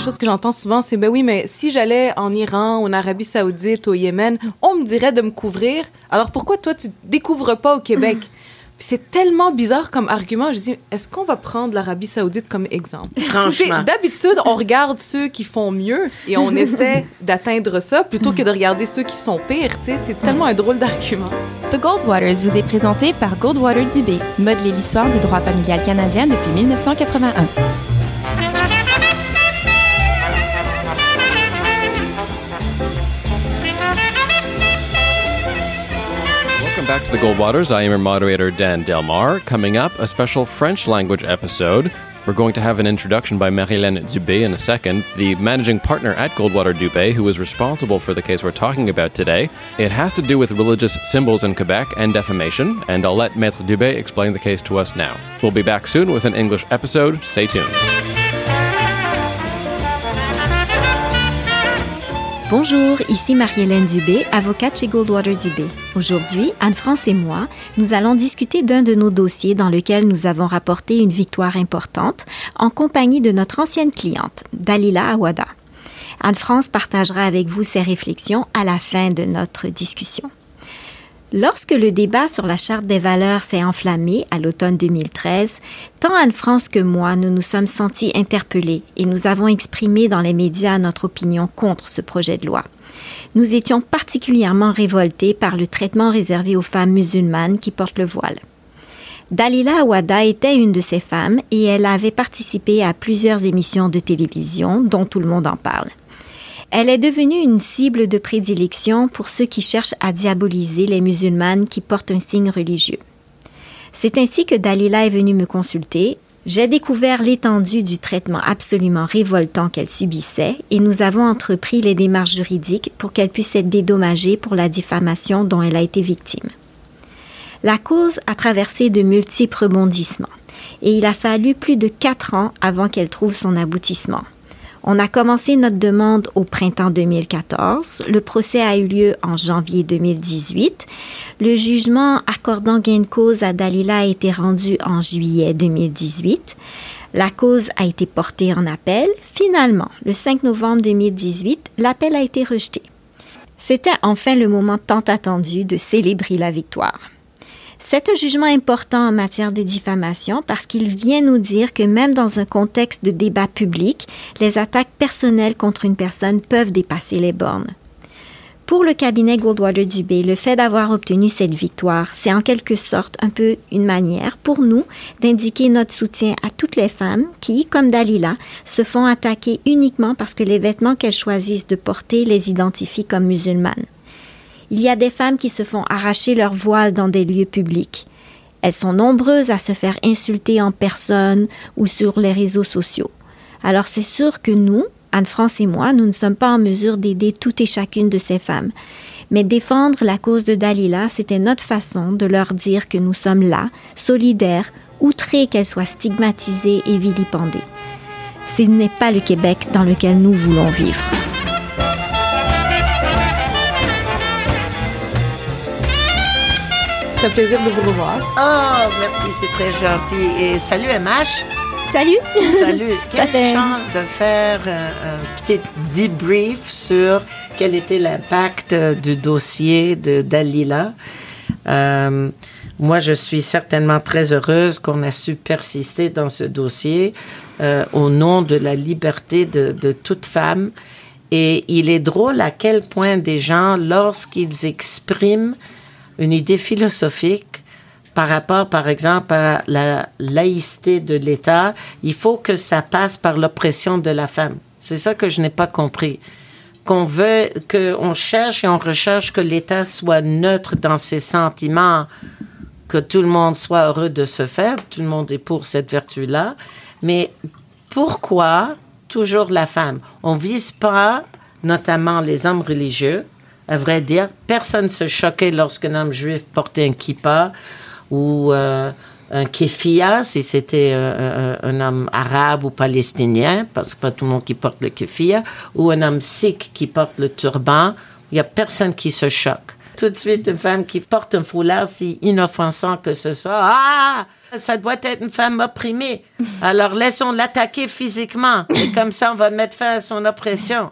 choses que j'entends souvent, c'est ben oui, mais si j'allais en Iran, en Arabie Saoudite, au Yémen, on me dirait de me couvrir. Alors pourquoi toi tu découvres pas au Québec? C'est tellement bizarre comme argument. Je dis, est-ce qu'on va prendre l'Arabie Saoudite comme exemple? Franchement. D'habitude, on regarde ceux qui font mieux et on essaie d'atteindre ça plutôt que de regarder ceux qui sont pires. C'est tellement un drôle d'argument. The Goldwaters vous est présenté par Goldwater Dubé, modeler l'histoire du droit familial canadien depuis 1981. Back to the Goldwaters. I am your moderator, Dan Delmar. Coming up, a special French language episode. We're going to have an introduction by Marilyn Dubé in a second, the managing partner at Goldwater Dubé, who is responsible for the case we're talking about today. It has to do with religious symbols in Quebec and defamation, and I'll let Maître Dubé explain the case to us now. We'll be back soon with an English episode. Stay tuned. Bonjour, ici Marie-Hélène Dubé, avocate chez Goldwater Dubé. Aujourd'hui, Anne-France et moi, nous allons discuter d'un de nos dossiers dans lequel nous avons rapporté une victoire importante en compagnie de notre ancienne cliente, Dalila Awada. Anne-France partagera avec vous ses réflexions à la fin de notre discussion. Lorsque le débat sur la Charte des valeurs s'est enflammé à l'automne 2013, tant Anne-France que moi, nous nous sommes sentis interpellés et nous avons exprimé dans les médias notre opinion contre ce projet de loi. Nous étions particulièrement révoltés par le traitement réservé aux femmes musulmanes qui portent le voile. Dalila Awada était une de ces femmes et elle avait participé à plusieurs émissions de télévision dont tout le monde en parle. Elle est devenue une cible de prédilection pour ceux qui cherchent à diaboliser les musulmanes qui portent un signe religieux. C'est ainsi que Dalila est venue me consulter. J'ai découvert l'étendue du traitement absolument révoltant qu'elle subissait et nous avons entrepris les démarches juridiques pour qu'elle puisse être dédommagée pour la diffamation dont elle a été victime. La cause a traversé de multiples rebondissements et il a fallu plus de quatre ans avant qu'elle trouve son aboutissement. On a commencé notre demande au printemps 2014. Le procès a eu lieu en janvier 2018. Le jugement accordant gain de cause à Dalila a été rendu en juillet 2018. La cause a été portée en appel. Finalement, le 5 novembre 2018, l'appel a été rejeté. C'était enfin le moment tant attendu de célébrer la victoire. C'est un jugement important en matière de diffamation parce qu'il vient nous dire que même dans un contexte de débat public, les attaques personnelles contre une personne peuvent dépasser les bornes. Pour le cabinet Goldwater Dubé, le fait d'avoir obtenu cette victoire, c'est en quelque sorte un peu une manière pour nous d'indiquer notre soutien à toutes les femmes qui, comme Dalila, se font attaquer uniquement parce que les vêtements qu'elles choisissent de porter les identifient comme musulmanes. Il y a des femmes qui se font arracher leur voile dans des lieux publics. Elles sont nombreuses à se faire insulter en personne ou sur les réseaux sociaux. Alors c'est sûr que nous, Anne-France et moi, nous ne sommes pas en mesure d'aider toutes et chacune de ces femmes. Mais défendre la cause de Dalila, c'était notre façon de leur dire que nous sommes là, solidaires, outrés qu'elles soient stigmatisées et vilipendées. Ce n'est pas le Québec dans lequel nous voulons vivre. C'est un plaisir de vous revoir. Oh, merci, c'est très gentil. Et salut MH. Salut. Salut. Quelle chance de faire un, petit debrief sur quel était l'impact du dossier de Dalila. Euh, moi, je suis certainement très heureuse qu'on a su persister dans ce dossier euh, au nom de la liberté de, de toute femme. Et il est drôle à quel point des gens, lorsqu'ils expriment une idée philosophique par rapport, par exemple, à la laïcité de l'État, il faut que ça passe par l'oppression de la femme. C'est ça que je n'ai pas compris. Qu'on veut, qu'on cherche et on recherche que l'État soit neutre dans ses sentiments, que tout le monde soit heureux de se faire. Tout le monde est pour cette vertu-là. Mais pourquoi toujours la femme? On vise pas notamment les hommes religieux, à vrai dire. Personne ne se choquait lorsqu'un homme juif portait un kippa ou euh, un kefia, si c'était euh, euh, un homme arabe ou palestinien, parce que pas tout le monde qui porte le kefia, ou un homme sikh qui porte le turban. Il n'y a personne qui se choque. tout de suite une femme qui porte un foulard, si inoffensant que ce soit. Ah! Ça doit être une femme opprimée. Alors laissons l'attaquer physiquement. Et comme ça, on va mettre fin à son oppression.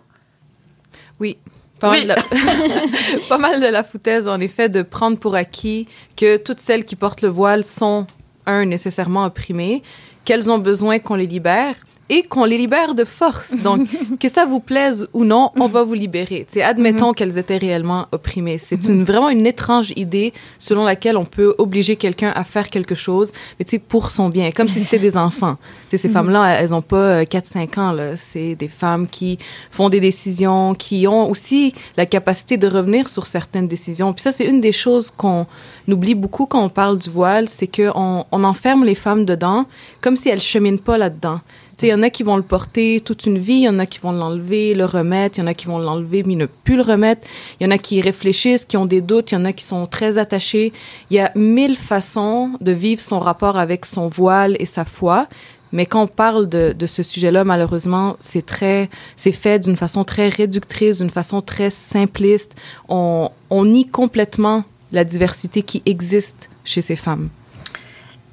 Oui. Pas, Mal de la... pas mal de la foutaise, en effet, de prendre pour acquis que toutes celles qui portent le voile sont, un, nécessairement opprimées, qu'elles ont besoin qu'on les libère, et qu'on les libère de force. Donc, que ça vous plaise ou non, on va vous libérer. C'est admettons qu'elles étaient réellement opprimées. C'est une, vraiment une étrange idée selon laquelle on peut obliger quelqu'un à faire quelque chose, mais pour son bien, comme si c'était des enfants. sais, ces femmes-là, elles ont pas 4-5 euh, ans, là. C'est des femmes qui font des décisions, qui ont aussi la capacité de revenir sur certaines décisions. Puis ça, c'est une des choses qu'on oublie beaucoup quand on parle du voile, c'est qu'on on enferme les femmes dedans comme si elles cheminent pas là-dedans. Il y en a qui vont le porter toute une vie, il y en a qui vont l'enlever, le remettre, il y en a qui vont l'enlever mais ne plus le remettre, il y en a qui réfléchissent, qui ont des doutes, il y en a qui sont très attachés. Il y a mille façons de vivre son rapport avec son voile et sa foi. Mais quand on parle de, de ce sujet-là, malheureusement, c'est très, c'est fait d'une façon très réductrice, d'une façon très simpliste. On, on nie complètement la diversité qui existe chez ces femmes.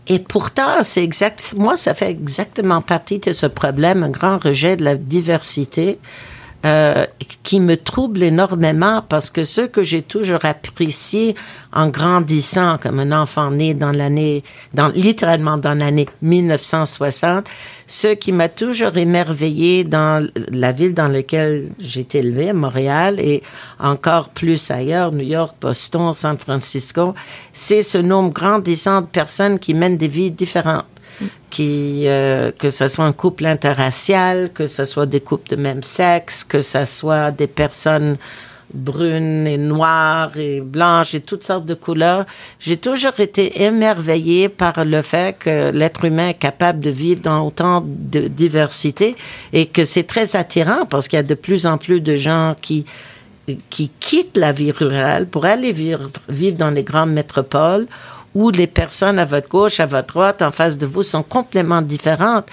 Et pourtant, c'est exact. Moi, ça fait exactement partie de ce problème, un grand rejet de la diversité. Euh, qui me trouble énormément parce que ce que j'ai toujours apprécié en grandissant comme un enfant né dans l'année, dans, littéralement dans l'année 1960, ce qui m'a toujours émerveillé dans la ville dans laquelle j'ai élevé, Montréal, et encore plus ailleurs, New York, Boston, San Francisco, c'est ce nombre grandissant de personnes qui mènent des vies différentes euh, que ce soit un couple interracial, que ce soit des couples de même sexe, que ce soit des personnes brunes et noires et blanches et toutes sortes de couleurs. J'ai toujours été émerveillée par le fait que l'être humain est capable de vivre dans autant de diversité et que c'est très attirant parce qu'il y a de plus en plus de gens qui qui quittent la vie rurale pour aller vivre, vivre dans les grandes métropoles où les personnes à votre gauche, à votre droite, en face de vous sont complètement différentes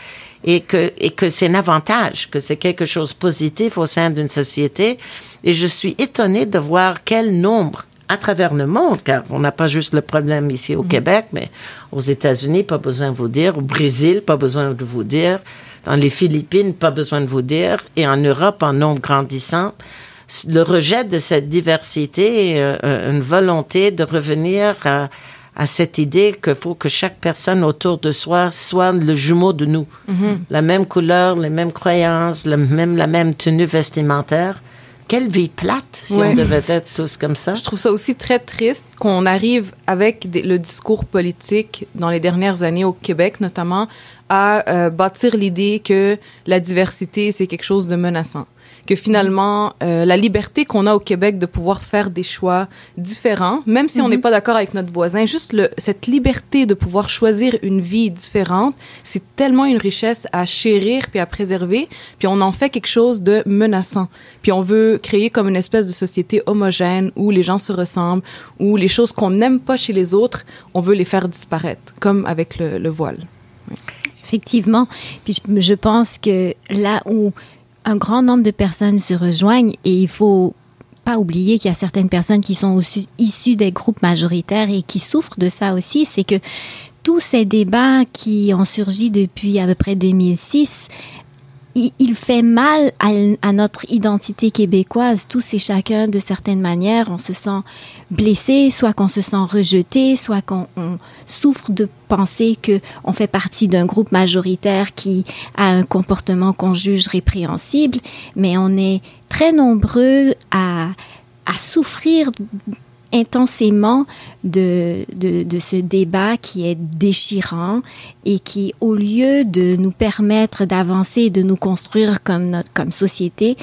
et que, et que c'est un avantage, que c'est quelque chose de positif au sein d'une société. Et je suis étonnée de voir quel nombre à travers le monde, car on n'a pas juste le problème ici au mm. Québec, mais aux États-Unis, pas besoin de vous dire, au Brésil, pas besoin de vous dire, dans les Philippines, pas besoin de vous dire, et en Europe, en nombre grandissant, le rejet de cette diversité, euh, une volonté de revenir à, à cette idée qu'il faut que chaque personne autour de soi soit le jumeau de nous. Mhm. La même couleur, les mêmes croyances, même, la même tenue vestimentaire. Quelle vie plate si on devait être tous comme ça. Je trouve ça aussi très triste qu'on arrive avec le discours politique dans les dernières années au Québec notamment à euh, bâtir l'idée que la diversité c'est quelque chose de menaçant que finalement, euh, la liberté qu'on a au Québec de pouvoir faire des choix différents, même si on n'est mhm. pas d'accord avec notre voisin, juste le, cette liberté de pouvoir choisir une vie différente, c'est tellement une richesse à chérir puis à préserver, puis on en fait quelque chose de menaçant. Puis on veut créer comme une espèce de société homogène où les gens se ressemblent, où les choses qu'on n'aime pas chez les autres, on veut les faire disparaître, comme avec le, voile. Effectivement. Puis je, je pense que là où un grand nombre de personnes se rejoignent et il faut pas oublier qu'il y a certaines personnes qui sont issues des groupes majoritaires et qui souffrent de ça aussi, c'est que tous ces débats qui ont surgi depuis à peu près 2006 il, fait mal à, notre identité québécoise, tous et chacun de certaines manières. On se sent blessé, soit qu'on se sent rejeté, soit qu'on souffre de penser que on fait partie d'un groupe majoritaire qui a un comportement qu'on juge répréhensible, mais on est très nombreux à souffrir intensément de, de, ce débat qui est déchirant et qui, au lieu de nous permettre d'avancer et de nous construire comme, notre, comme société,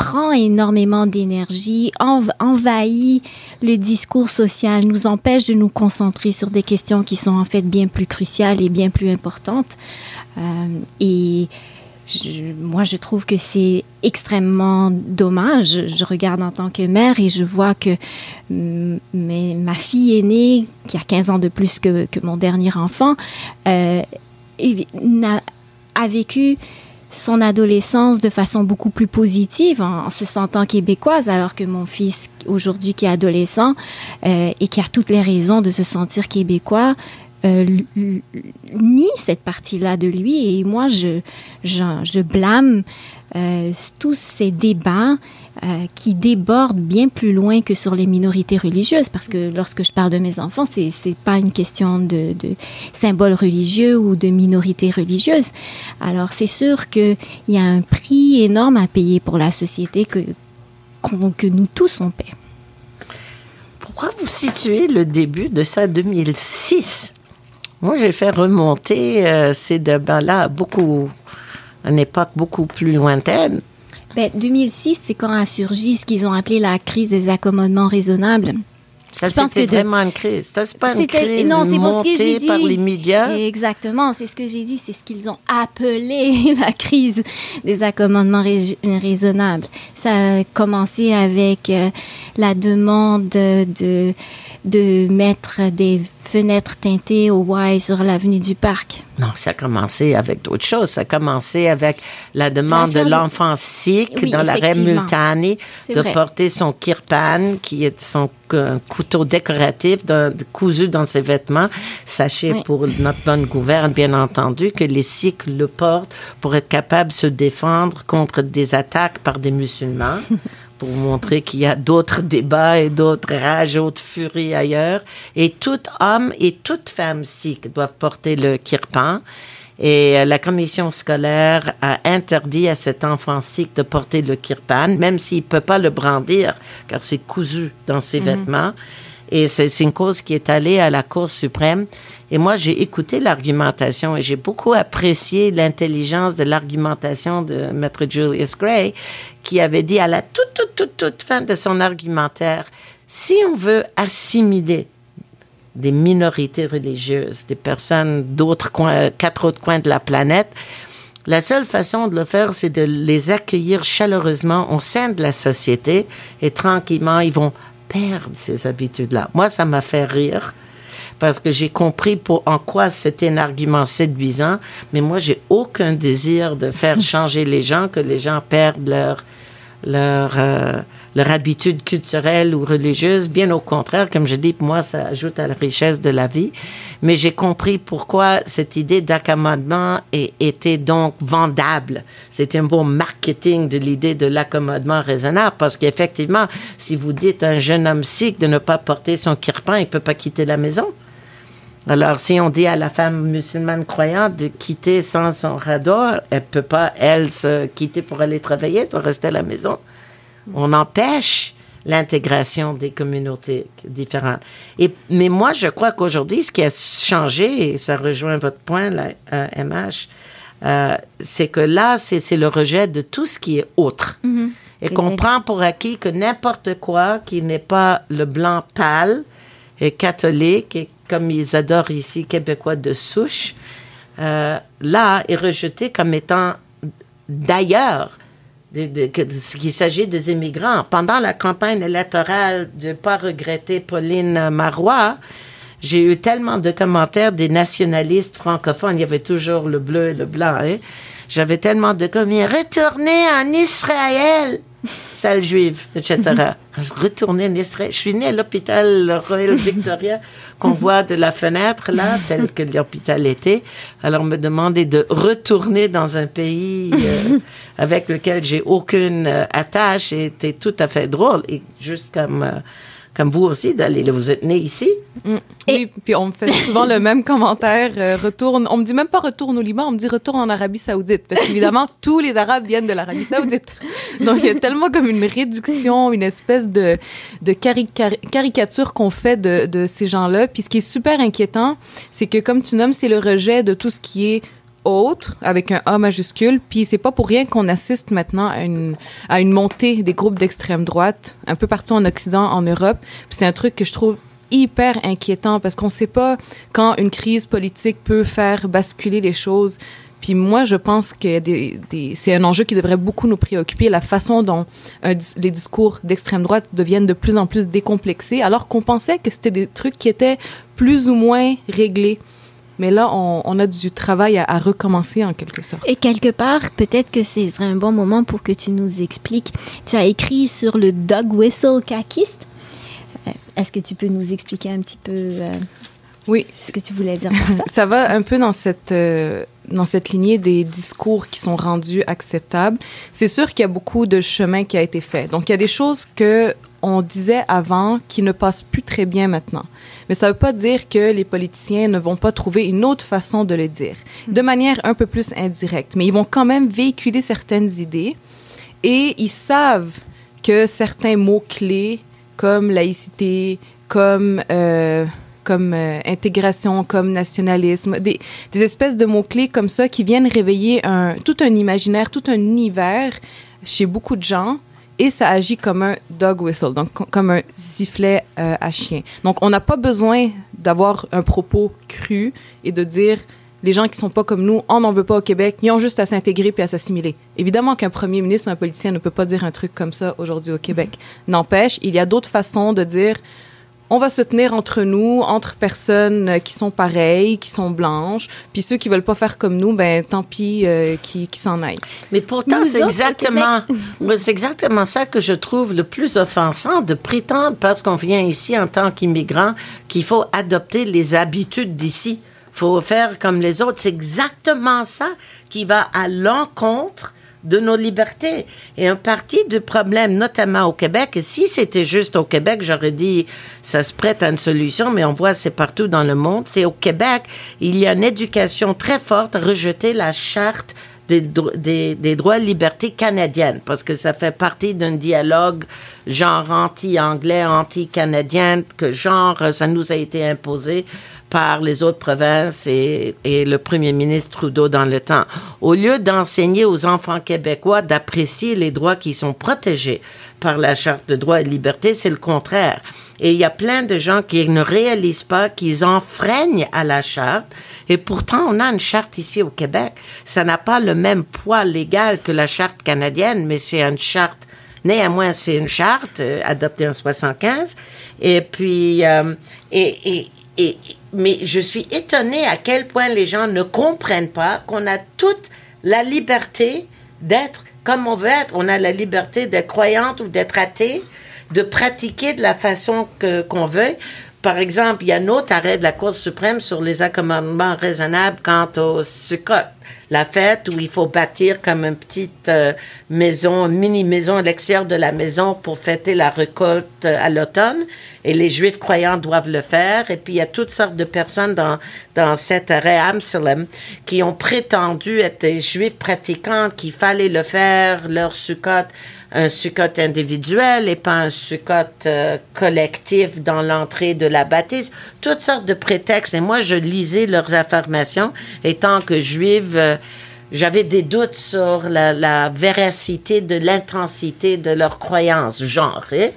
prend énormément d'énergie, envahit le discours social, nous empêche de nous concentrer sur des questions qui sont en fait bien plus cruciales et bien plus importantes. Euh, et moi, je trouve que c'est extrêmement dommage. Je regarde en tant que mère et je vois que mm, ma fille aînée, qui a 15 ans de plus que, mon dernier enfant, euh, a, vécu son adolescence de façon beaucoup plus positive en, se sentant québécoise, alors que mon fils aujourd'hui qui est adolescent euh, et qui a toutes les raisons de se sentir québécois, euh, nie cette partie-là de lui. Et moi je, je, blâme euh, tous ces débats euh, qui débordent bien plus loin que sur les minorités religieuses. Parce que lorsque je parle de mes enfants c'est c'est pas une question de, de symboles religieux ou de minorités religieuses. Alors c'est sûr que il y a un prix énorme à payer pour la société que que nous tous on paie. Pourquoi vous situez le début de ça 2006 Moi, j'ai fait remonter euh, ces débats-là à beaucoup, à une époque beaucoup plus lointaine. Ben, 2006, c'est quand a surgi ce qu'ils ont appelé la crise des accommodements raisonnables. Ça, c'était de- vraiment une crise. Ça, c'est pas une crise non, c'est pas ce que montée dit. par les médias. Exactement, c'est ce que j'ai dit, c'est ce qu'ils ont appelé la crise des accommodements rais- raisonnables. Ça a commencé avec euh, la demande de, de mettre des fenêtres teintées au Y sur l'avenue du Parc. Non, ça a commencé avec d'autres choses. Ça a commencé avec la demande de l'enfant sikh Oui, dans effectivement. Multani de vrai. porter son kirpan, qui est son couteau décoratif dans- cousu dans ses vêtements. Sachez Oui. pour notre bonne gouverne, bien entendu, que les sikhs le portent pour être capables de se défendre contre des attaques par des musulmans. pour montrer qu'il y a d'autres débats et d'autres rages, d'autres furies ailleurs. Et tout homme et toute femme sikh doivent porter le kirpan. Et euh, la commission scolaire a interdit à cet enfant sikh de porter le kirpan, même s'il ne peut pas le brandir, car c'est cousu dans ses vêtements. Et c'est c'est une cause qui est allée à la Cour suprême. Et moi, j'ai écouté l'argumentation et j'ai beaucoup apprécié l'intelligence de l'argumentation de Maître Julius Gray, qui avait dit à la toute, toute, toute, toute fin de son argumentaire, si on veut assimiler des minorités religieuses, des personnes d'autres coins, quatre autres coins de la planète, la seule façon de le faire, c'est de les accueillir chaleureusement au sein de la société et tranquillement, ils vont perdre ces habitudes-là. Moi, ça m'a fait rire parce que j'ai compris pour, en quoi c'était un argument séduisant, mais moi, j'ai aucun désir de faire changer les gens, que les gens perdent leur, leur, euh, leur habitude culturelle ou religieuse. Bien au contraire, comme je dis, pour moi, ça ajoute à la richesse de la vie. Mais j'ai compris pourquoi cette idée d'accommodement était donc vendable. C'était un bon marketing de l'idée de l'accommodement raisonnable parce qu'effectivement, si vous dites à un jeune homme sikh de ne pas porter son kirpan, il peut pas quitter la maison. Alors, si on dit à la femme musulmane croyante de quitter sans son radeau, elle peut pas, elle, se quitter pour aller travailler, elle doit rester à la maison. On empêche l'intégration des communautés différentes. Et, mais moi, je crois qu'aujourd'hui, ce qui a changé, et ça rejoint votre point, euh, MH, euh, c'est que là, c'est le rejet de tout ce qui est autre. Et C'est qu'on prend pour acquis que n'importe quoi qui n'est pas le blanc pâle et catholique, et comme ils adorent ici, québécois de souche, euh, là, est rejeté comme étant d'ailleurs. qu'il s'agit des immigrants. Pendant la campagne électorale de pas regretter Pauline Marois, j'ai eu tellement de commentaires des nationalistes francophones. Il y avait toujours le bleu et le blanc. hein. J'avais tellement de commentaires. Retournez en Israël, sale juive, etc. Retourner en Israël. Je suis née à l'hôpital Royal Victoria qu'on voit de la fenêtre, là, tel que l'hôpital était. Alors, me demander de retourner dans un pays euh, avec lequel j'ai aucune euh, attache était tout à fait drôle. Et juste comme, euh, comme vous aussi, d'aller, vous êtes né ici. Oui, puis on me fait souvent le même commentaire. euh, retourne, on me dit même pas retourne au Liban, on me dit retourne en Arabie Saoudite. Parce qu'évidemment, tous les Arabes viennent de l'Arabie Saoudite. Donc, il y a tellement comme une réduction, une espèce de, de cari- cari- caricature qu'on fait de, de ces gens-là. Puis ce qui est super inquiétant, c'est que comme tu nommes, c'est le rejet de tout ce qui est autre avec un A majuscule puis c'est pas pour rien qu'on assiste maintenant à une à une montée des groupes d'extrême droite un peu partout en Occident en Europe puis c'est un truc que je trouve hyper inquiétant parce qu'on sait pas quand une crise politique peut faire basculer les choses puis moi, je pense que c'est un enjeu qui devrait beaucoup nous préoccuper, la façon dont les discours d'extrême droite deviennent de plus en plus décomplexés, alors qu'on pensait que c'était des trucs qui étaient plus ou moins réglés. Mais là, on, on a du travail à, à, recommencer en quelque sorte. Et quelque part, peut-être que ce serait un bon moment pour que tu nous expliques. Tu as écrit sur le dog whistle caquiste. Euh, est-ce que tu peux nous expliquer un petit peu euh, oui. ce que tu voulais dire par ça? ça va un peu dans cette, euh, dans cette lignée des discours qui sont rendus acceptables. C'est sûr qu'il y a beaucoup de chemin qui a été fait. Donc, il y a des choses que on disait avant qui ne passent plus très bien maintenant. Mais ça ne veut pas dire que les politiciens ne vont pas trouver une autre façon de le dire, de manière un peu plus indirecte. Mais ils vont quand même véhiculer certaines idées et ils savent que certains mots-clés comme laïcité, comme, euh, comme euh, intégration, comme nationalisme, des, des espèces de mots-clés comme ça qui viennent réveiller un, tout un imaginaire, tout un univers chez beaucoup de gens et ça agit comme un dog whistle, donc comme un sifflet euh, à chien. Donc on n'a pas besoin d'avoir un propos cru et de dire les gens qui sont pas comme nous, on n'en veut pas au Québec, ils ont juste à s'intégrer puis à s'assimiler. Évidemment qu'un premier ministre ou un politicien ne peut pas dire un truc comme ça aujourd'hui au Québec. N'empêche, il y a d'autres façons de dire on va se tenir entre nous, entre personnes qui sont pareilles, qui sont blanches, puis ceux qui veulent pas faire comme nous, ben tant pis, euh, qui, qui s'en aillent. Mais pourtant, c'est exactement, c'est exactement ça que je trouve le plus offensant de prétendre parce qu'on vient ici en tant qu'immigrant qu'il faut adopter les habitudes d'ici. Faut faire comme les autres. C'est exactement ça qui va à l'encontre de nos libertés. Et un parti du problème, notamment au Québec, et si c'était juste au Québec, j'aurais dit ça se prête à une solution, mais on voit c'est partout dans le monde. C'est au Québec, il y a une éducation très forte à rejeter la charte des, des, des, droits et libertés canadiennes, parce que ça fait partie d'un dialogue genre anti-anglais, anti-canadien, que genre ça nous a été imposé par les autres provinces et, et, le premier ministre Trudeau dans le temps. Au lieu d'enseigner aux enfants québécois d'apprécier les droits qui sont protégés par la Charte de droits et de liberté, c'est le contraire. Et il y a plein de gens qui ne réalisent pas qu'ils enfreignent à la Charte. Et pourtant, on a une charte ici au Québec. Ça n'a pas le même poids légal que la charte canadienne, mais c'est une charte Néanmoins, c'est une charte euh, adoptée en 75. Et puis, euh, et, et, et, mais je suis étonnée à quel point les gens ne comprennent pas qu'on a toute la liberté d'être comme on veut être. On a la liberté d'être croyante ou d'être athée, de pratiquer de la façon que, qu'on veut. Par exemple, il y a un autre arrêt de la Cour suprême sur les accommodements raisonnables quant au Sukkot, la fête où il faut bâtir comme une petite euh, maison, une mini-maison à l'extérieur de la maison pour fêter la récolte à l'automne. Et les Juifs croyants doivent le faire. Et puis, il y a toutes sortes de personnes dans, dans cet arrêt Amsterdam qui ont prétendu être des Juifs pratiquants, qu'il fallait le faire, leur Sukkot un sukkot individuel et pas un sukkot euh, collectif dans l'entrée de la bâtisse. Toutes sortes de prétextes. Et moi, je lisais leurs affirmations. Étant que juive, euh, j'avais des doutes sur la, la véracité de l'intensité de leurs croyances genrées.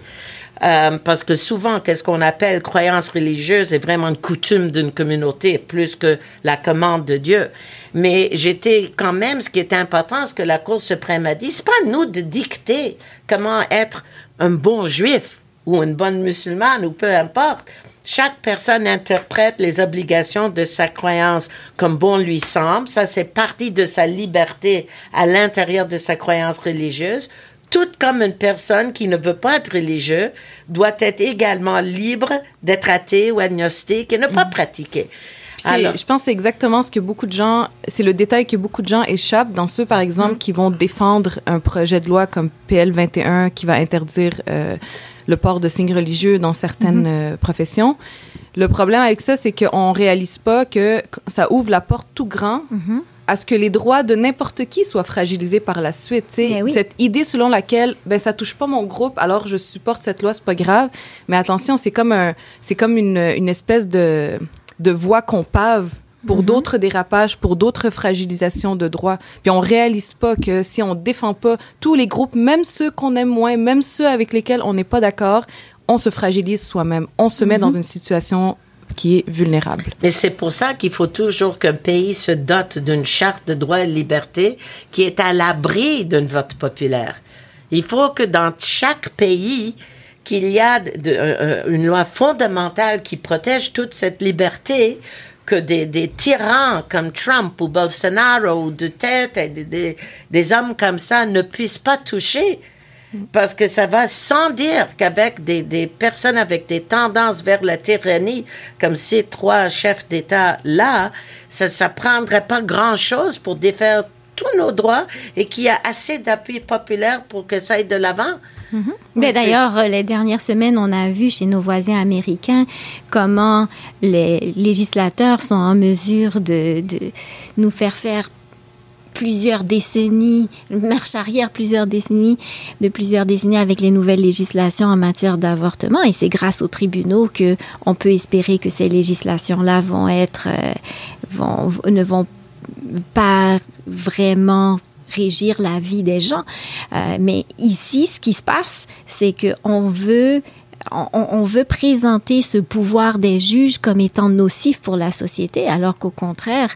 Euh, parce que souvent, qu'est-ce qu'on appelle croyance religieuse est vraiment une coutume d'une communauté plus que la commande de Dieu. Mais j'étais quand même, ce qui est important, ce que la Cour suprême a dit, c'est pas à nous de dicter comment être un bon juif ou une bonne musulmane ou peu importe. Chaque personne interprète les obligations de sa croyance comme bon lui semble. Ça, c'est partie de sa liberté à l'intérieur de sa croyance religieuse tout comme une personne qui ne veut pas être religieux doit être également libre d'être athée ou agnostique et ne pas pratiquer. Alors, je pense que c'est exactement ce que beaucoup de gens, c'est le détail que beaucoup de gens échappent dans ceux, par exemple, qui vont défendre un projet de loi comme PL 21 qui va interdire euh, le port de signes religieux dans certaines euh, professions. Le problème avec ça, c'est qu'on réalise pas que ça ouvre la porte tout grand à ce que les droits de n'importe qui soient fragilisés par la suite. Oui. Cette idée selon laquelle ben ça touche pas mon groupe, alors je supporte cette loi, c'est pas grave. Mais attention, c'est comme un, c'est comme une, une espèce de de voie qu'on pave pour Mhm. d'autres dérapages, pour d'autres fragilisations de droits. Puis on réalise pas que si on défend pas tous les groupes, même ceux qu'on aime moins, même ceux avec lesquels on n'est pas d'accord, on se fragilise soi-même. On se Mhm. met dans une situation qui est vulnérable. Mais c'est pour ça qu'il faut toujours qu'un pays se dote d'une charte de droits et de liberté qui est à l'abri d'un vote populaire. Il faut que dans chaque pays, qu'il y a euh, une loi fondamentale qui protège toute cette liberté que des, tyrans comme Trump ou Bolsonaro ou Duterte, et des, hommes comme ça ne puissent pas toucher. Parce que ça va sans dire qu'avec des, des personnes avec des tendances vers la tyrannie, comme ces trois chefs d'État-là, ça ne prendrait pas grand-chose pour défaire tous nos droits et qu'il y a assez d'appui populaire pour que ça aille de l'avant. Mais D'ailleurs, euh, les dernières semaines, on a vu chez nos voisins américains comment les législateurs sont en mesure de, de nous faire faire plusieurs décennies, marche arrière, plusieurs décennies, de plusieurs décennies avec les nouvelles législations en matière d'avortement. Et c'est grâce aux tribunaux que on peut espérer que ces législations-là vont être, euh, vont, ne vont pas vraiment régir la vie des gens. Euh, mais ici, ce qui se passe, c'est que on veut on, on, veut présenter ce pouvoir des juges comme étant nocif pour la société, alors qu'au contraire,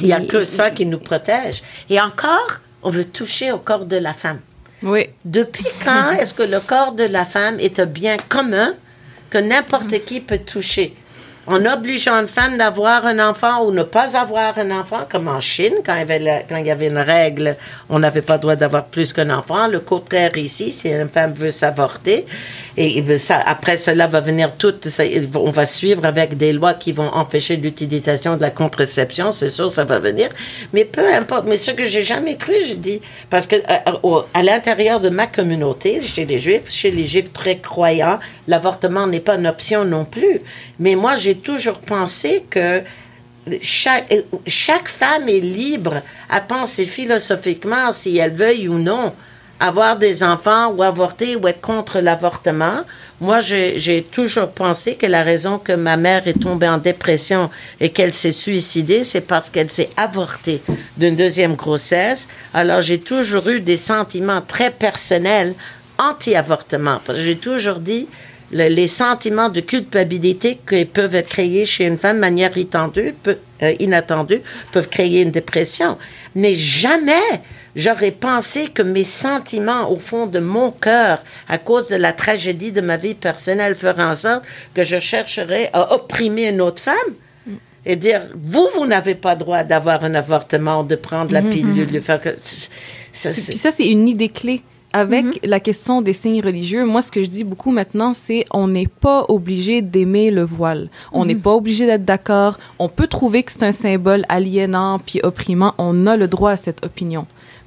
il n'y a que ça qui nous protège. Et encore, on veut toucher au corps de la femme. Oui. Depuis quand est-ce que le corps de la femme est un bien commun que n'importe qui peut toucher? En obligeant une femme d'avoir un enfant ou ne pas avoir un enfant, comme en Chine, quand il y avait, quand il y, avait une règle, on n'avait pas le droit d'avoir plus qu'un enfant. Le contraire ici, si une femme veut s'avorter, et ça, après cela va venir tout, ça, on va suivre avec des lois qui vont empêcher l'utilisation de la contraception, c'est sûr, ça va venir. Mais peu importe. Mais ce que j'ai jamais cru, je dis, parce que à, à l'intérieur de ma communauté, chez les Juifs, chez les Juifs très croyants, l'avortement n'est pas une option non plus. Mais moi, j'ai toujours pensé que chaque, chaque femme est libre à penser philosophiquement si elle veuille ou non avoir des enfants ou avorter ou être contre l'avortement. Moi, j'ai toujours pensé que la raison que ma mère est tombée en dépression et qu'elle s'est suicidée, c'est parce qu'elle s'est avortée d'une deuxième grossesse. Alors, j'ai toujours eu des sentiments très personnels anti-avortement. J'ai toujours dit, le, les sentiments de culpabilité qui peuvent être créés chez une femme de manière inattendue, euh, inattendue peuvent créer une dépression. Mais jamais j'aurais pensé que mes sentiments au fond de mon cœur, à cause de la tragédie de ma vie personnelle, feraient en sorte que je chercherais à opprimer une autre femme et dire vous vous n'avez pas droit d'avoir un avortement de prendre la pilule de faire que ça, puis ça c'est une idée clé avec mm -hmm. la question des signes religieux, moi, ce que je dis beaucoup maintenant, c'est on n'est pas obligé d'aimer le voile. On n'est mm -hmm. pas obligé d'être d'accord. On peut trouver que c'est un symbole aliénant puis opprimant. On a le droit à cette opinion.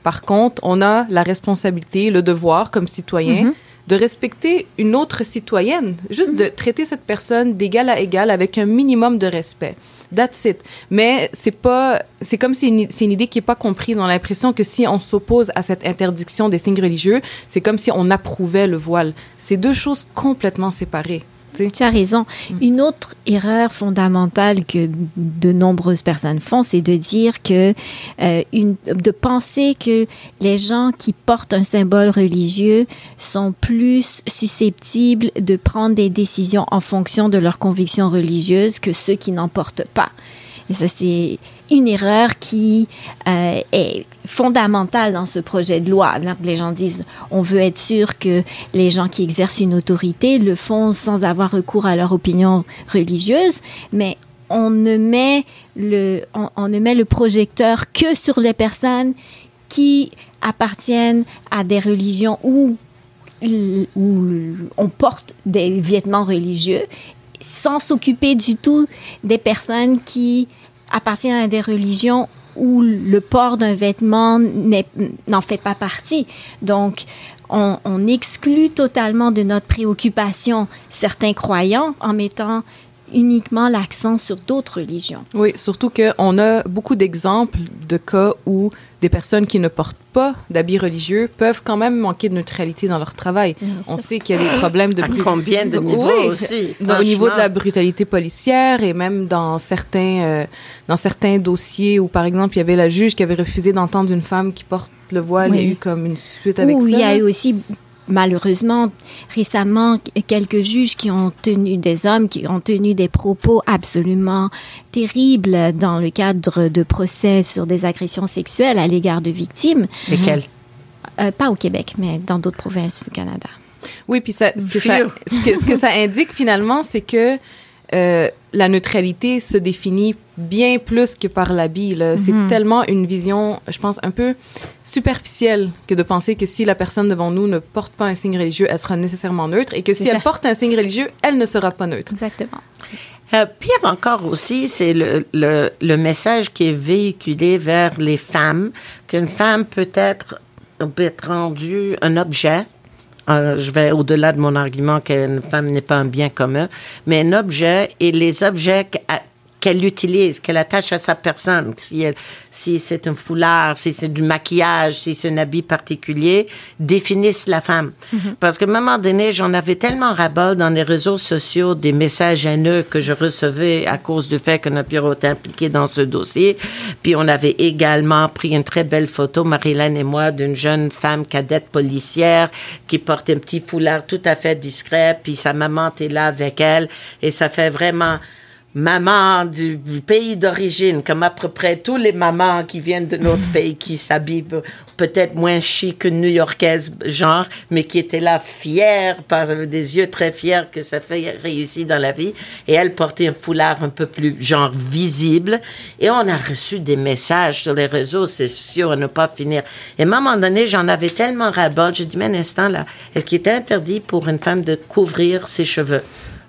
Par contre, on a la responsabilité, le devoir comme citoyen mm -hmm. de respecter une autre citoyenne, juste de traiter cette personne d'égal à égal avec un minimum de respect. That's it. Mais c'est pas, c'est comme si c'est une, idée qui est pas comprise. On a l'impression que si on s'oppose à cette interdiction des signes religieux, c'est comme si on approuvait le voile. C'est deux choses complètement séparées. Tu as raison. Une autre erreur fondamentale que de nombreuses personnes font, c'est de dire que, euh, une, de penser que les gens qui portent un symbole religieux sont plus susceptibles de prendre des décisions en fonction de leurs convictions religieuses que ceux qui n'en portent pas. Et ça, c'est une erreur qui euh, est fondamentale dans ce projet de loi. Donc, les gens disent, on veut être sûr que les gens qui exercent une autorité le font sans avoir recours à leur opinion religieuse, mais on ne met le, on, on ne met le projecteur que sur les personnes qui appartiennent à des religions où où on porte des vêtements religieux sans s'occuper du tout des personnes qui appartiennent à des religions où le port d'un vêtement n'en fait pas partie. Donc, on, on, exclut totalement de notre préoccupation certains croyants en mettant uniquement l'accent sur d'autres religions. Oui, surtout qu'on a beaucoup d'exemples de cas où des personnes qui ne portent pas d'habits religieux peuvent quand même manquer de neutralité dans leur travail. On sait qu'il y a des problèmes de... À combien de niveaux oui, aussi, Au niveau de la brutalité policière et même dans certains, euh, dans certains dossiers où, par exemple, il y avait la juge qui avait refusé d'entendre une femme qui porte le voile. Il y a Oui. eu comme une suite avec Ou ça. il y a eu aussi malheureusement récemment quelques juges qui ont tenu des hommes qui ont tenu des propos absolument terribles dans le cadre de procès sur des agressions sexuelles à l'égard de victimes. Lesquels? Euh, pas au Québec, mais dans d'autres provinces du Canada. Oui, puis ça, ce, que ça, Phew. ce, que, ce que ça indique finalement, c'est que euh, la neutralité se définit bien plus que par l'habit. là. C'est Mhm. tellement une vision, je pense, un peu superficielle que de penser que si la personne devant nous ne porte pas un signe religieux, elle sera nécessairement neutre et que si elle porte un signe religieux, elle ne sera pas neutre. Exactement. Euh, pire encore aussi, c'est le, le, le message qui est véhiculé vers les femmes, qu'une femme peut être, peut être rendue un objet. Euh, je vais au-delà de mon argument qu'une femme n'est pas un bien commun, mais un objet et les objets qu'elle utilise, qu'elle attache à sa personne, si, elle- si c'est un foulard, si c'est du maquillage, si c'est un habit particulier, définissent la femme. Parce qu'à un moment donné, j'en avais tellement ras-bol dans les réseaux sociaux des messages haineux que je recevais à cause du fait que bureau était impliqué dans ce dossier. Puis on avait également pris une très belle photo, Marilyn et moi, d'une jeune femme cadette policière qui porte un petit foulard tout à fait discret, puis sa maman était là avec elle, et ça fait vraiment maman du, du pays d'origine, comme à peu près tous les mamans qui viennent de notre pays, qui s'habillent pe- peut-être moins chic que new-yorkaise, genre, mais qui étaient là fières, par des yeux très fiers que ça fait réussir dans la vie. Et elle portait un foulard un peu plus, genre, visible. Et on a reçu des messages sur les réseaux sociaux à ne pas finir. Et à un moment donné, j'en avais tellement ras-le-bol, j'ai dit, mais un instant, là, est-ce qu'il était interdit pour une femme de couvrir ses cheveux?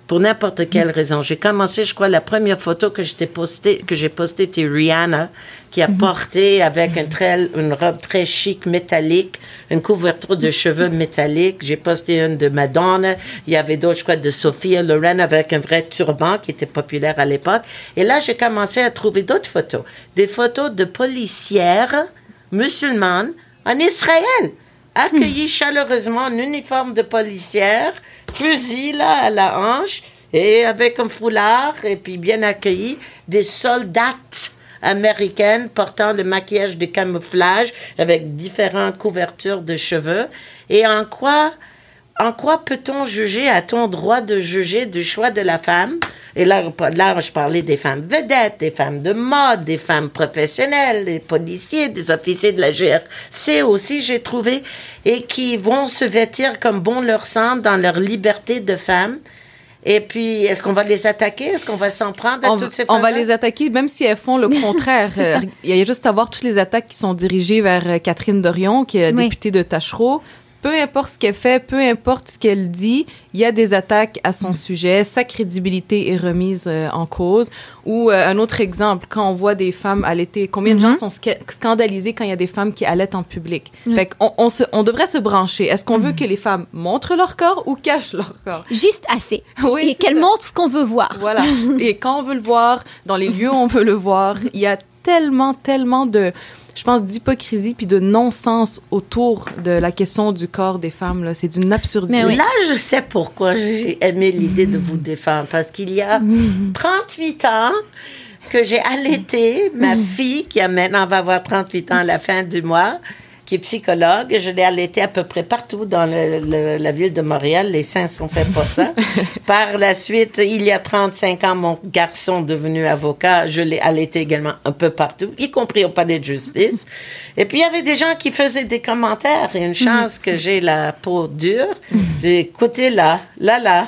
Pour n'importe quelle raison. J'ai commencé, je crois, la première photo que j'ai postée, que j'ai postée, c'était Rihanna, qui a porté avec un très, une robe très chic, métallique, une couverture de cheveux métalliques. J'ai posté une de Madonna. Il y avait d'autres, je crois, de Sophia Loren avec un vrai turban qui était populaire à l'époque. Et là, j'ai commencé à trouver d'autres photos. Des photos de policières musulmanes en Israël accueilli chaleureusement en uniforme de policière, fusil à la hanche et avec un foulard et puis bien accueilli des soldates américaines portant le maquillage de camouflage avec différentes couvertures de cheveux et en quoi en quoi peut-on juger, a-t-on droit de juger du choix de la femme? Et là, là, je parlais des femmes vedettes, des femmes de mode, des femmes professionnelles, des policiers, des officiers de la GRC aussi, j'ai trouvé, et qui vont se vêtir comme bon leur semble dans leur liberté de femme. Et puis, est-ce qu'on va les attaquer? Est-ce qu'on va s'en prendre à on, toutes ces on femmes va les attaquer, même si elles font le contraire. Euh, Il y a juste à voir toutes les attaques qui sont dirigées vers euh, Catherine Dorion, qui est la Oui. députée de Tachereau. Peu importe ce qu'elle fait, peu importe ce qu'elle dit, il y a des attaques à son sujet. Sa crédibilité est remise euh, en cause. Ou euh, un autre exemple, quand on voit des femmes allaiter, combien de gens sont sca- scandalisés quand il y a des femmes qui allaitent en public? Fait on, se- on devrait se brancher. Est-ce qu'on veut que les femmes montrent leur corps ou cachent leur corps? Juste assez. Oui, Et c'est qu'elle ça. montre ce qu'on veut voir. Voilà. Et quand on veut le voir, dans les lieux où on veut le voir, il y a tellement, tellement de, je pense, d'hypocrisie puis de non-sens autour de la question du corps des femmes. là. C'est d'une absurdité. Mais oui. Là, je sais pourquoi j'ai aimé l'idée de vous défendre. Parce qu'il y a 38 ans que j'ai allaité ma fille, qui a maintenant va avoir 38 ans à la fin du mois, qui est psychologue. Je l'ai allaitée à peu près partout dans le- le- la ville de Montréal. Les saints sont faits pour ça. Par la suite, il y a 35 ans, mon garçon devenu avocat, je l'ai allaité également un peu partout, y compris au palais de justice. Et puis, il y avait des gens qui faisaient des commentaires. Et une chance que j'ai la peau dure. J'ai écouté là, là, là.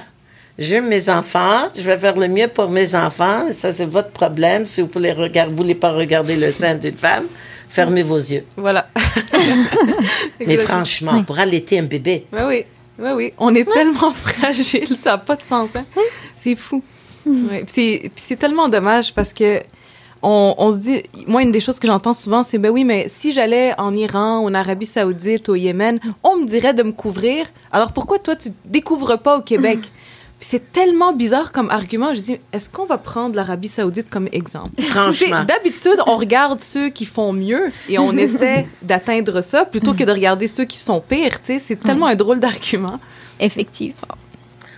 J'aime mes enfants, je vais faire le mieux pour mes enfants. Ça, c'est votre problème. Si vous ne voulez, voulez pas regarder le sein d'une femme, fermez vos yeux. Voilà. Mais franchement, pour allaiter un bébé, Oui, oui. Oui, oui. On est tellement fragile, ça n'a pas de sens. hein. C'est fou. Ouais. Puis C'est puis c'est tellement dommage parce que on, on se dit, moi, une des choses que j'entends souvent, c'est ben oui, mais si j'allais en Iran, en Arabie Saoudite, au Yémen, on me dirait de me couvrir. Alors pourquoi toi, tu découvres pas au Québec? Puis c'est tellement bizarre comme argument. Je dis, est-ce qu'on va prendre l'Arabie Saoudite comme exemple? franchement. D'habitude, on regarde ceux qui font mieux et on essaie d'atteindre ça plutôt que de regarder ceux qui sont pires. tu sais. C'est tellement un drôle d'argument. Effectivement.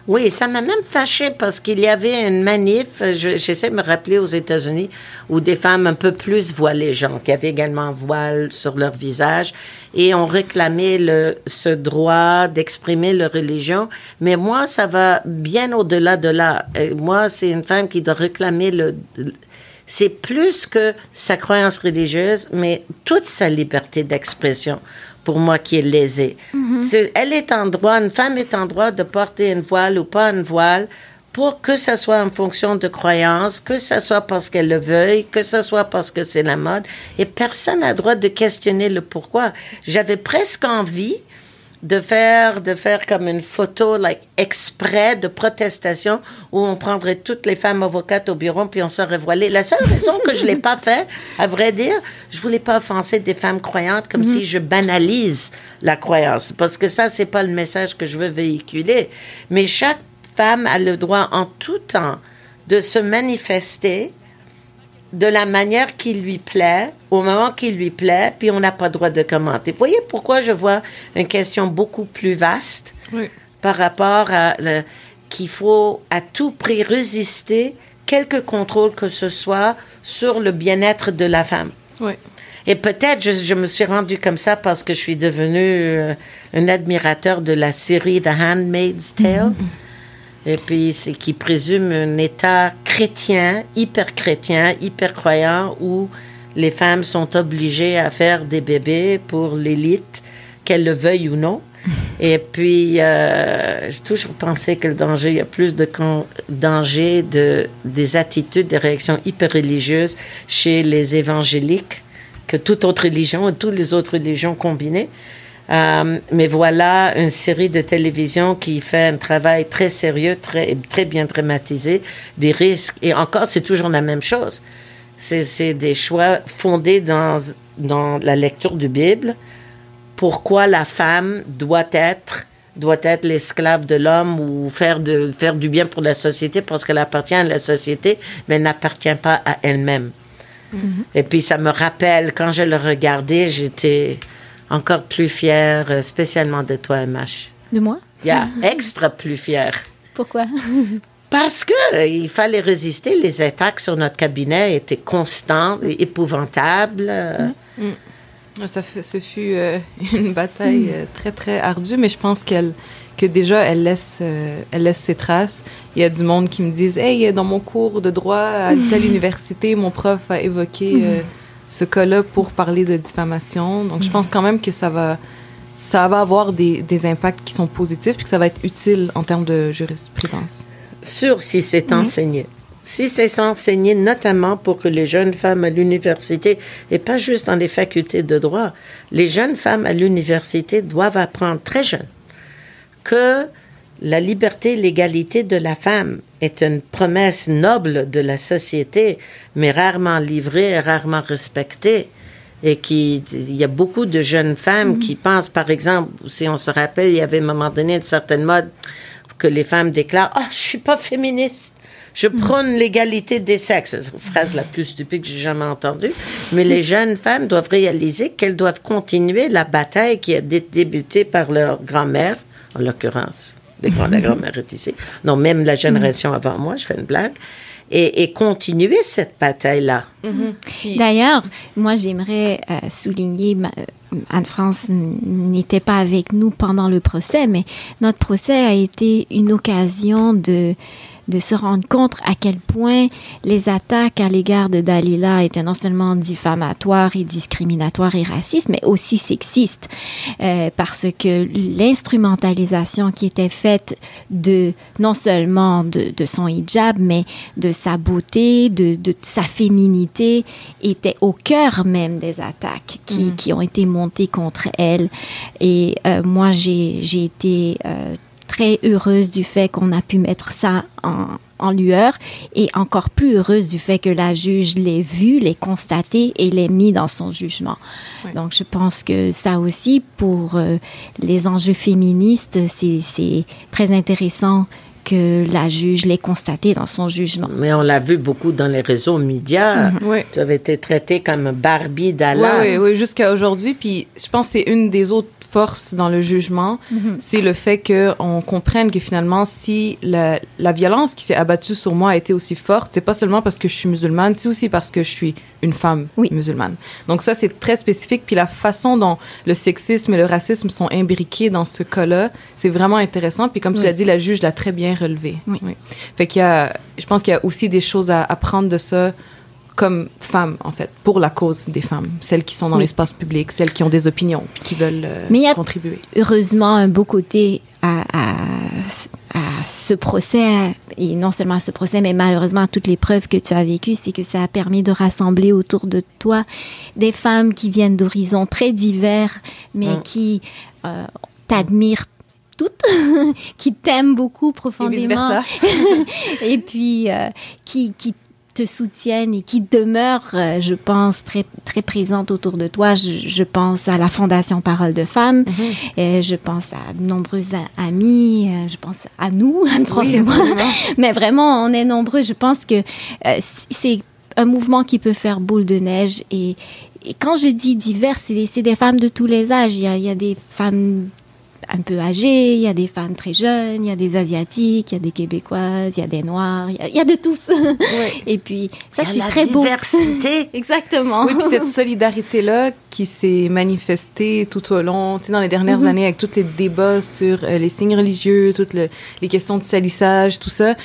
Oui, ça m'a même fâché parce qu'il y avait une manif, je- j'essaie de me rappeler aux États-Unis, où des femmes un peu plus voilées, genre, qui avaient également voile sur leur visage, et ont réclamé le, ce droit d'exprimer leur religion. Mais moi, ça va bien au-delà de là. Euh, Moi, c'est une femme qui doit réclamer le, c'est plus que sa croyance religieuse, mais toute sa liberté d'expression, pour moi, qui est lésée. C'est- Elle est en droit, une femme est en droit de porter une voile ou pas une voile pour que ça soit en fonction de croyances, que ça soit parce qu'elle le veuille, que ça soit parce que c'est la mode. Et personne n'a le droit de questionner le pourquoi. J'avais presque envie de faire, de faire comme une photo, like, exprès de protestation où on prendrait toutes les femmes avocates au bureau puis on serait voilé. La seule raison que je l'ai pas fait, à vrai dire, je voulais pas offenser des femmes croyantes comme si je banalise la croyance. Parce que ça, c'est pas le message que je veux véhiculer. Mais chaque femme a le droit en tout temps de se manifester de la manière qui lui plaît, au moment qui lui plaît, puis on n'a pas le droit de commenter. Vous voyez pourquoi je vois une question beaucoup plus vaste Oui. par rapport à qu'il faut à tout prix résister quelque contrôle que ce soit sur le bien-être de la femme. Oui. Et peut-être je, je me suis rendue comme ça parce que je suis devenue euh, un admirateur de la série The Handmaid's Tale. Et puis, c'est qui présume un État chrétien, hyper chrétien, hyper croyant, où les femmes sont obligées à faire des bébés pour l'élite, qu'elles le veuillent ou non. Et puis, euh, j'ai toujours pensé que le danger, il y a plus de con- danger de, des attitudes, des réactions hyper religieuses chez les évangéliques que toute autre religion et toutes les autres religions combinées. Euh, mais voilà une série de télévision qui fait un travail très sérieux, très, très bien dramatisé, des risques. Et encore, c'est toujours la même chose. C'est des choix fondés dans, dans la lecture du Bible. Pourquoi la femme doit être doit être l'esclave de l'homme ou faire, de, faire du bien pour la société parce qu'elle appartient à la société, mais n'appartient pas à elle-même. Et puis ça me rappelle, quand je le regardais, j'étais encore plus fière, euh, spécialement de toi, MH. De moi? Yeah, extra plus fière. Pourquoi? Parce que euh, il fallait résister. Les attaques sur notre cabinet étaient constantes, et épouvantables. euh, Ça fait, ce fut euh, une bataille euh, très, très ardue, mais je pense qu'elle que déjà, elle laisse, euh, elle laisse ses traces. Il y a du monde qui me disent « Hey, dans mon cours de droit à telle université, mon prof a évoqué euh, ce cas-là pour parler de diffamation. » Donc, je pense quand même que ça va, ça va avoir des, des impacts qui sont positifs puis que ça va être utile en termes de jurisprudence. sûr si c'est enseigné. Si c'est enseigné notamment pour que les jeunes femmes à l'université, et pas juste dans les facultés de droit, les jeunes femmes à l'université doivent apprendre très jeunes que la liberté et l'égalité de la femme est une promesse noble de la société, mais rarement livrée et rarement respectée. Et qui, il y a beaucoup de jeunes femmes qui pensent, par exemple, si on se rappelle, il y avait à un moment donné une certaine mode que les femmes déclarent Ah, je suis pas féministe. Je prône l'égalité des sexes. C'est la phrase la plus stupide que j'ai jamais entendue. Mais les jeunes femmes doivent réaliser qu'elles doivent continuer la bataille qui a dé- débuté par leur grand-mère, en l'occurrence. Les grands- La grand-mère est ici. Non, même la génération avant moi, je fais une blague. Et, et continuer cette bataille-là. Puis- D'ailleurs, moi, j'aimerais euh, souligner, ma- euh, Anne-France n'était pas avec nous pendant le procès, mais notre procès a été une occasion de de se rendre compte à quel point les attaques à l'égard de Dalila étaient non seulement diffamatoires et discriminatoires et racistes, mais aussi sexistes, euh, parce que l'instrumentalisation qui était faite de non seulement de, de son hijab, mais de sa beauté, de, de sa féminité, était au cœur même des attaques qui, qui ont été montées contre elle. Et euh, moi, j'ai j'ai été euh, très heureuse du fait qu'on a pu mettre ça en, en lueur et encore plus heureuse du fait que la juge l'ait vu, l'ait constaté et l'ait mis dans son jugement. Ouais. Donc, je pense que ça aussi, pour euh, les enjeux féministes, c'est c'est très intéressant que la juge l'ait constaté dans son jugement. Mais on l'a vu beaucoup dans les réseaux médias. Oui. Tu avais été traité comme Barbie Oui, d'Allah. oui, oui, jusqu'à aujourd'hui. Puis je pense que c'est une des autres forces dans le jugement, c'est le fait qu'on comprenne que finalement, si la, la violence qui s'est abattue sur moi a été aussi forte, c'est pas seulement parce que je suis musulmane, c'est aussi parce que je suis une femme Oui. musulmane. Donc ça, c'est très spécifique. Puis la façon dont le sexisme et le racisme sont imbriqués dans ce cas-là, c'est vraiment intéressant. Puis comme tu l'as dit, la juge l'a très bien relevé. Oui. Fait qu'il y a, je pense qu'il y a aussi des choses à apprendre de ça comme femme, en fait, pour la cause des femmes, celles qui sont dans Oui. l'espace public, celles qui ont des opinions, puis qui veulent euh, Mais y a- contribuer. heureusement un beau côté à, à à ce procès, et non seulement à ce procès, mais malheureusement à toutes les preuves que tu as vécues, c'est que ça a permis de rassembler autour de toi des femmes qui viennent d'horizons très divers, mais Mm. qui euh, t'admirent toutes, qui t'aiment beaucoup Et profondément vice-versa. et puis euh, qui, qui te soutiennent et qui demeurent, euh, je pense, très, très présentes autour de toi. Je, je pense à la Fondation Parole de Femmes, Mm-hmm. et je pense à de nombreux a- amis, euh, je pense à nous, Anne-France Oui, moi. Mais vraiment, on est nombreux. Je pense que euh, c'est un mouvement qui peut faire boule de neige. Et, et quand je dis divers, c'est des, femmes de tous les âges. Il y a, il y a des femmes un peu âgées, il y a des femmes très jeunes, il y a des Asiatiques, il y a des Québécoises, il y a des Noirs, il y a, il y a de tous. Et puis, ça, c'est la très beau. diversité. Exactement. Oui, puis cette solidarité-là qui s'est manifestée tout au long, tu sais, dans les dernières Mhm. années, avec tous les débats sur euh, les signes religieux, toutes le- les questions de salissage, tout ça,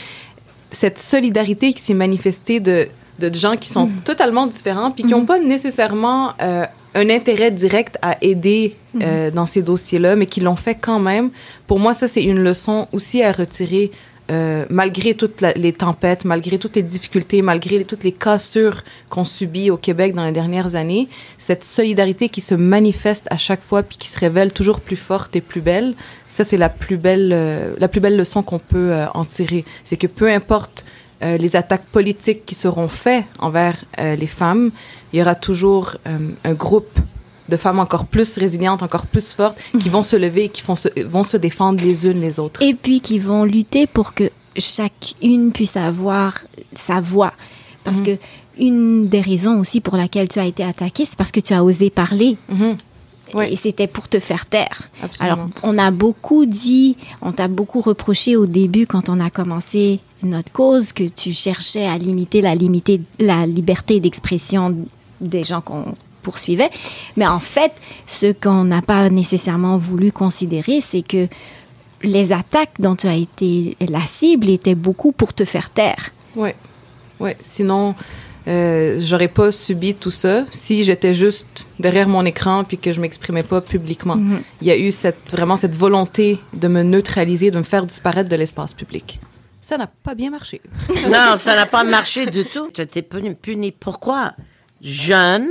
cette solidarité qui s'est manifestée de, de gens qui sont totalement différents, puis qui n'ont pas nécessairement euh, un intérêt direct à aider euh, dans ces dossiers-là, mais qui l'ont fait quand même. Pour moi, ça, c'est une leçon aussi à retirer euh, malgré toutes la- les tempêtes, malgré toutes les difficultés, malgré les- toutes les cassures qu'on subit au Québec dans les dernières années, cette solidarité qui se manifeste à chaque fois puis qui se révèle toujours plus forte et plus belle, ça c'est la plus belle, euh, la plus belle leçon qu'on peut en tirer. C'est que peu importe euh, les attaques politiques qui seront faites envers euh, les femmes, il y aura toujours euh, un groupe de femmes encore plus résilientes, encore plus fortes, qui vont se lever et qui vont se, vont se défendre les unes les autres. Et puis qui vont lutter pour que chacune puisse avoir sa voix. Parce Mhm. que une des raisons aussi pour laquelle tu as été attaquée, c'est parce que tu as osé parler. Mhm. Et c'était pour te faire taire. Absolument. Alors, on a beaucoup dit, on t'a beaucoup reproché au début quand on a commencé notre cause que tu cherchais à limiter la, limiter, la liberté d'expression des gens qu'on poursuivait. Mais en fait, ce qu'on n'a pas nécessairement voulu considérer, c'est que les attaques dont tu as été la cible étaient beaucoup pour te faire taire. Ouais, ouais. Sinon, euh, j'aurais pas subi tout ça si j'étais juste derrière mon écran puis que je m'exprimais pas publiquement. Mhm. Il y a eu cette, vraiment cette volonté de me neutraliser, de me faire disparaître de l'espace public. Ça n'a pas bien marché. Non, ça n'a pas marché du tout. Tu étais puni, puni. Pourquoi? Jeune,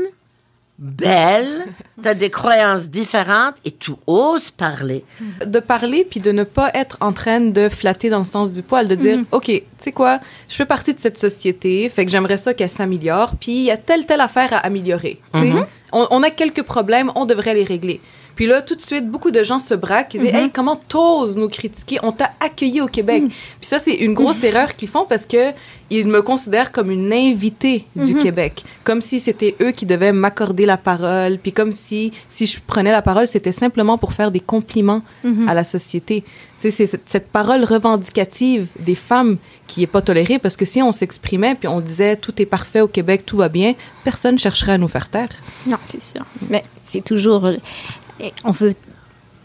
belle, tu as des croyances différentes et tu oses parler. De parler puis de ne pas être en train de flatter dans le sens du poil, de dire, OK, tu sais quoi, je fais partie de cette société, fait que j'aimerais ça qu'elle s'améliore, puis il y a telle, telle affaire à améliorer. on, on a quelques problèmes, on devrait les régler. Puis là, tout de suite, beaucoup de gens se braquent et disent Hey, comment t'oses nous critiquer? On t'a accueilli au Québec. Puis ça, c'est une grosse erreur qu'ils font parce que ils me considèrent comme une invitée du Québec. Comme si c'était eux qui devaient m'accorder la parole. Puis comme si, si je prenais la parole, c'était simplement pour faire des compliments à la société. Tu sais, c'est cette, cette parole revendicative des femmes qui est pas tolérée parce que si on s'exprimait puis on disait tout est parfait au Québec, tout va bien, personne chercherait à nous faire taire. Non, c'est sûr. Mais c'est toujours. On veut.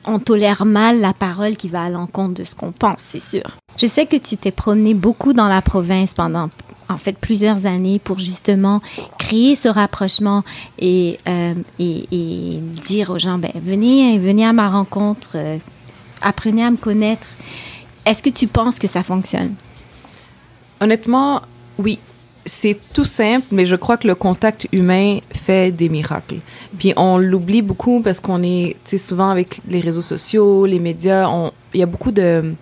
On tolère mal la parole qui va à l'encontre de ce qu'on pense, c'est sûr. Je sais que tu t'es promené beaucoup dans la province pendant, en fait, plusieurs années pour justement créer ce rapprochement et, euh, et, dire aux gens, ben, venez, venez à ma rencontre, euh, apprenez à me connaître. Est-ce que tu penses que ça fonctionne? Honnêtement, oui. C'est tout simple, mais je crois que le contact humain fait des miracles. Puis on l'oublie beaucoup parce qu'on est, tu sais, souvent avec les réseaux sociaux, les médias, il y a beaucoup de,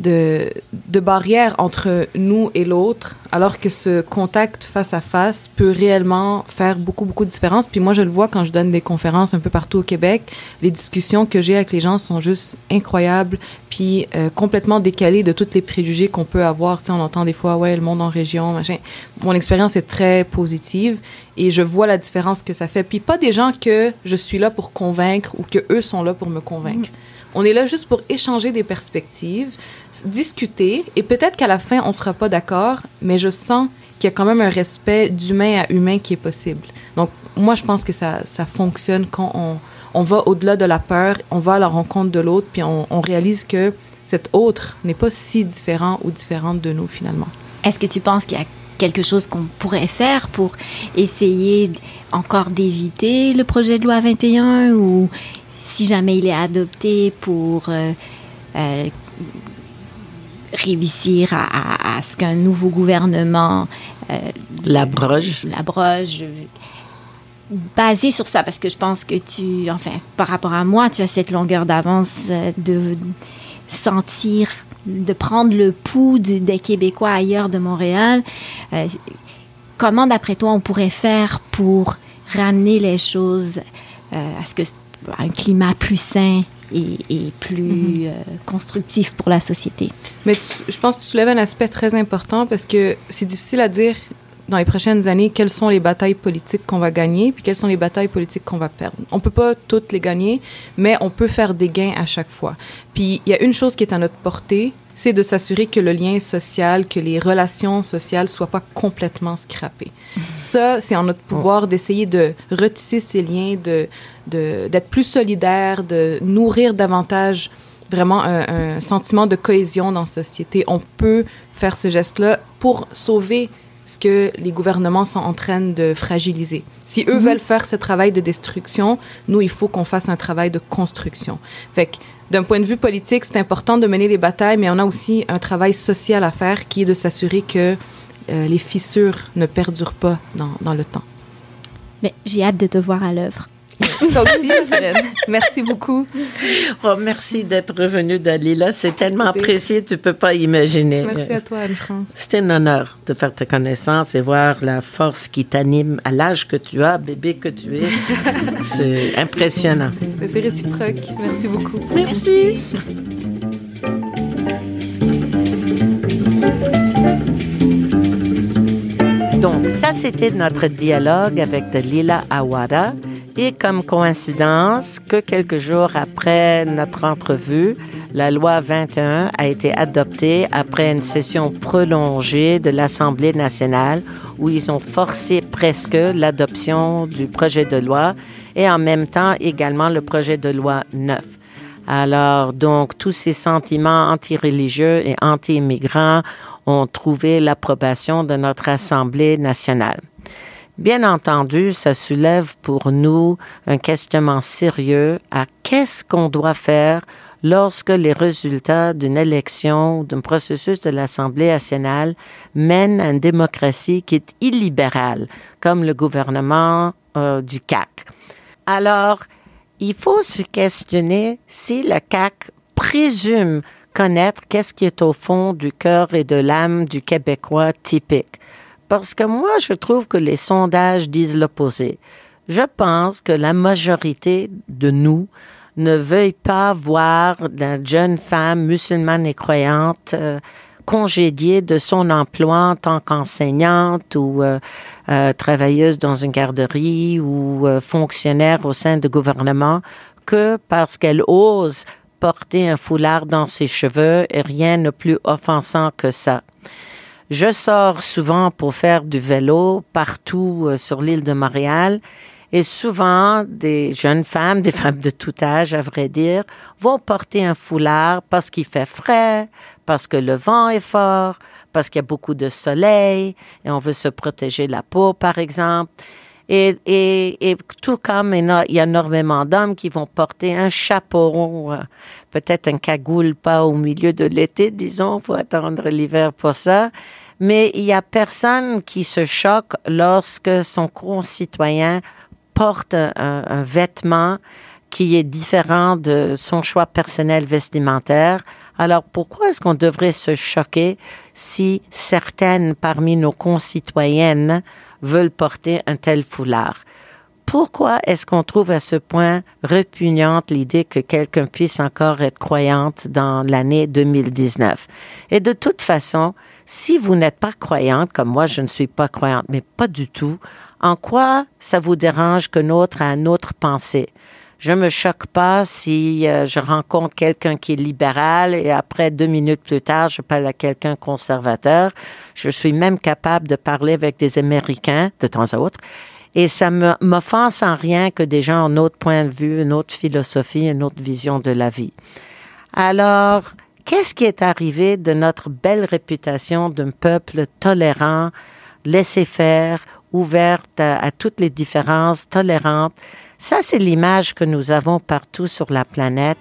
de, de barrières entre nous et l'autre, alors que ce contact face à face peut réellement faire beaucoup, beaucoup de différence. Puis moi, je le vois quand je donne des conférences un peu partout au Québec. Les discussions que j'ai avec les gens sont juste incroyables, puis euh, complètement décalées de tous les préjugés qu'on peut avoir. Tu on entend des fois, ouais, le monde en région, machin. Mon expérience est très positive et je vois la différence que ça fait. Puis pas des gens que je suis là pour convaincre ou que eux sont là pour me convaincre. On est là juste pour échanger des perspectives, discuter, et peut-être qu'à la fin, on sera pas d'accord, mais je sens qu'il y a quand même un respect d'humain à humain qui est possible. Donc, moi, je pense que ça, ça fonctionne quand on, on va au-delà de la peur, on va à la rencontre de l'autre, puis on, on réalise que cet autre n'est pas si différent ou différente de nous, finalement. Est-ce que tu penses qu'il y a quelque chose qu'on pourrait faire pour essayer encore d'éviter le projet de loi 21 ou si jamais il est adopté pour euh, euh, réussir à, ce qu'un nouveau gouvernement euh, l'abroge. L'abroge. Basé sur ça, parce que je pense que tu, enfin, par rapport à moi, tu as cette longueur d'avance de sentir, de prendre le pouls des Québécois ailleurs de Montréal. Euh, comment, d'après toi, on pourrait faire pour ramener les choses à ce que un climat plus sain et, plus mhm. euh, constructif pour la société. Mais je pense que tu soulèves un aspect très important parce que c'est difficile à dire dans les prochaines années quelles sont les batailles politiques qu'on va gagner puis quelles sont les batailles politiques qu'on va perdre. On peut pas toutes les gagner, mais on peut faire des gains à chaque fois. Puis il y a une chose qui est à notre portée, c'est de s'assurer que le lien social, que les relations sociales soient pas complètement scrappées. Ça, c'est en notre pouvoir d'essayer de retisser ces liens, de d'être plus solidaire, de nourrir davantage vraiment un, un, sentiment de cohésion dans la société. On peut faire ce geste-là pour sauver ce que les gouvernements sont en train de fragiliser. Si eux mhm. veulent faire ce travail de destruction, nous, il faut qu'on fasse un travail de construction. Fait que, d'un point de vue politique, c'est important de mener les batailles, mais on a aussi un travail social à faire qui est de s'assurer que euh, les fissures ne perdurent pas dans, dans le temps. Mais j'ai hâte de te voir à l'œuvre. Toi aussi, Merci beaucoup. Oh, merci d'être revenu, Dalila. C'est tellement apprécié, tu peux pas imaginer. Merci à toi, Anne-France. C'était un honneur de faire ta connaissance et voir la force qui t'anime à l'âge que tu as, bébé que tu es. C'est impressionnant. C'est réciproque. Merci beaucoup. Merci. Donc, ça, c'était notre dialogue avec Dalila Awara. Et comme coïncidence, que quelques jours après notre entrevue, la loi 21 a été adoptée après une session prolongée de l'Assemblée nationale où ils ont forcé presque l'adoption du projet de loi et en même temps également le projet de loi 9. Alors, donc, tous ces sentiments anti-religieux et anti-immigrants ont trouvé l'approbation de notre Assemblée nationale. Bien entendu, ça soulève pour nous un questionnement sérieux à qu'est-ce qu'on doit faire lorsque les résultats d'une élection, d'un processus de l'Assemblée nationale mènent à une démocratie qui est illibérale, comme le gouvernement euh, du CAC. Alors, il faut se questionner si le CAC présume connaître qu'est-ce qui est au fond du cœur et de l'âme du Québécois typique. Parce que moi, je trouve que les sondages disent l'opposé. Je pense que la majorité de nous ne veuille pas voir la jeune femme musulmane et croyante euh, congédiée de son emploi en tant qu'enseignante ou euh, euh, travailleuse dans une garderie ou fonctionnaire au sein du gouvernement que parce qu'elle ose porter un foulard dans ses cheveux et rien de plus offensant que ça. Je sors souvent pour faire du vélo partout euh, sur l'île de Montréal et souvent des jeunes femmes, des femmes de tout âge à vrai dire, vont porter un foulard parce qu'il fait frais, parce que le vent est fort, parce qu'il y a beaucoup de soleil et on veut se protéger la peau par exemple. Et, et, et tout comme il y a énormément d'hommes qui vont porter un chapeau, euh, peut-être un cagoule pas au milieu de l'été, disons, faut attendre l'hiver pour ça mais il y a personne qui se choque lorsque son concitoyen porte un, vêtement qui est différent de son choix personnel vestimentaire. Alors pourquoi est-ce qu'on devrait se choquer si certaines parmi nos concitoyennes veulent porter un tel foulard? Pourquoi est-ce qu'on trouve à ce point répugnante l'idée que quelqu'un puisse encore être croyante dans l'année 2019? Et de toute façon, si vous n'êtes pas croyante, comme moi je ne suis pas croyante, mais pas du tout, en quoi ça vous dérange que notre a une autre pensée? Je me choque pas si euh, je rencontre quelqu'un qui est libéral et après deux minutes plus tard, je parle à quelqu'un conservateur. Je suis même capable de parler avec des Américains de temps à autre. Et ça m'offense en rien que des gens ont un autre point de vue, une autre philosophie, une autre vision de la vie. Alors, Qu'est-ce qui est arrivé de notre belle réputation d'un peuple tolérant, laissé faire, ouverte à, toutes les différences, tolérante. Ça, c'est l'image que nous avons partout sur la planète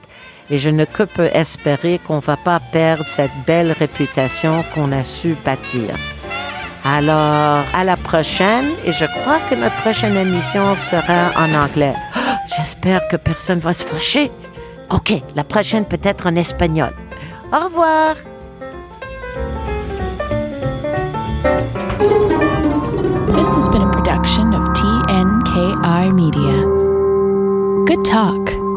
et je ne que peux espérer qu'on ne va pas perdre cette belle réputation qu'on a su bâtir. Alors, à la prochaine, et je crois que notre prochaine émission sera en anglais. J'espère que personne va se fâcher. OK, la prochaine peut-être en espagnol. Au revoir. This has been a production of Media. Talk.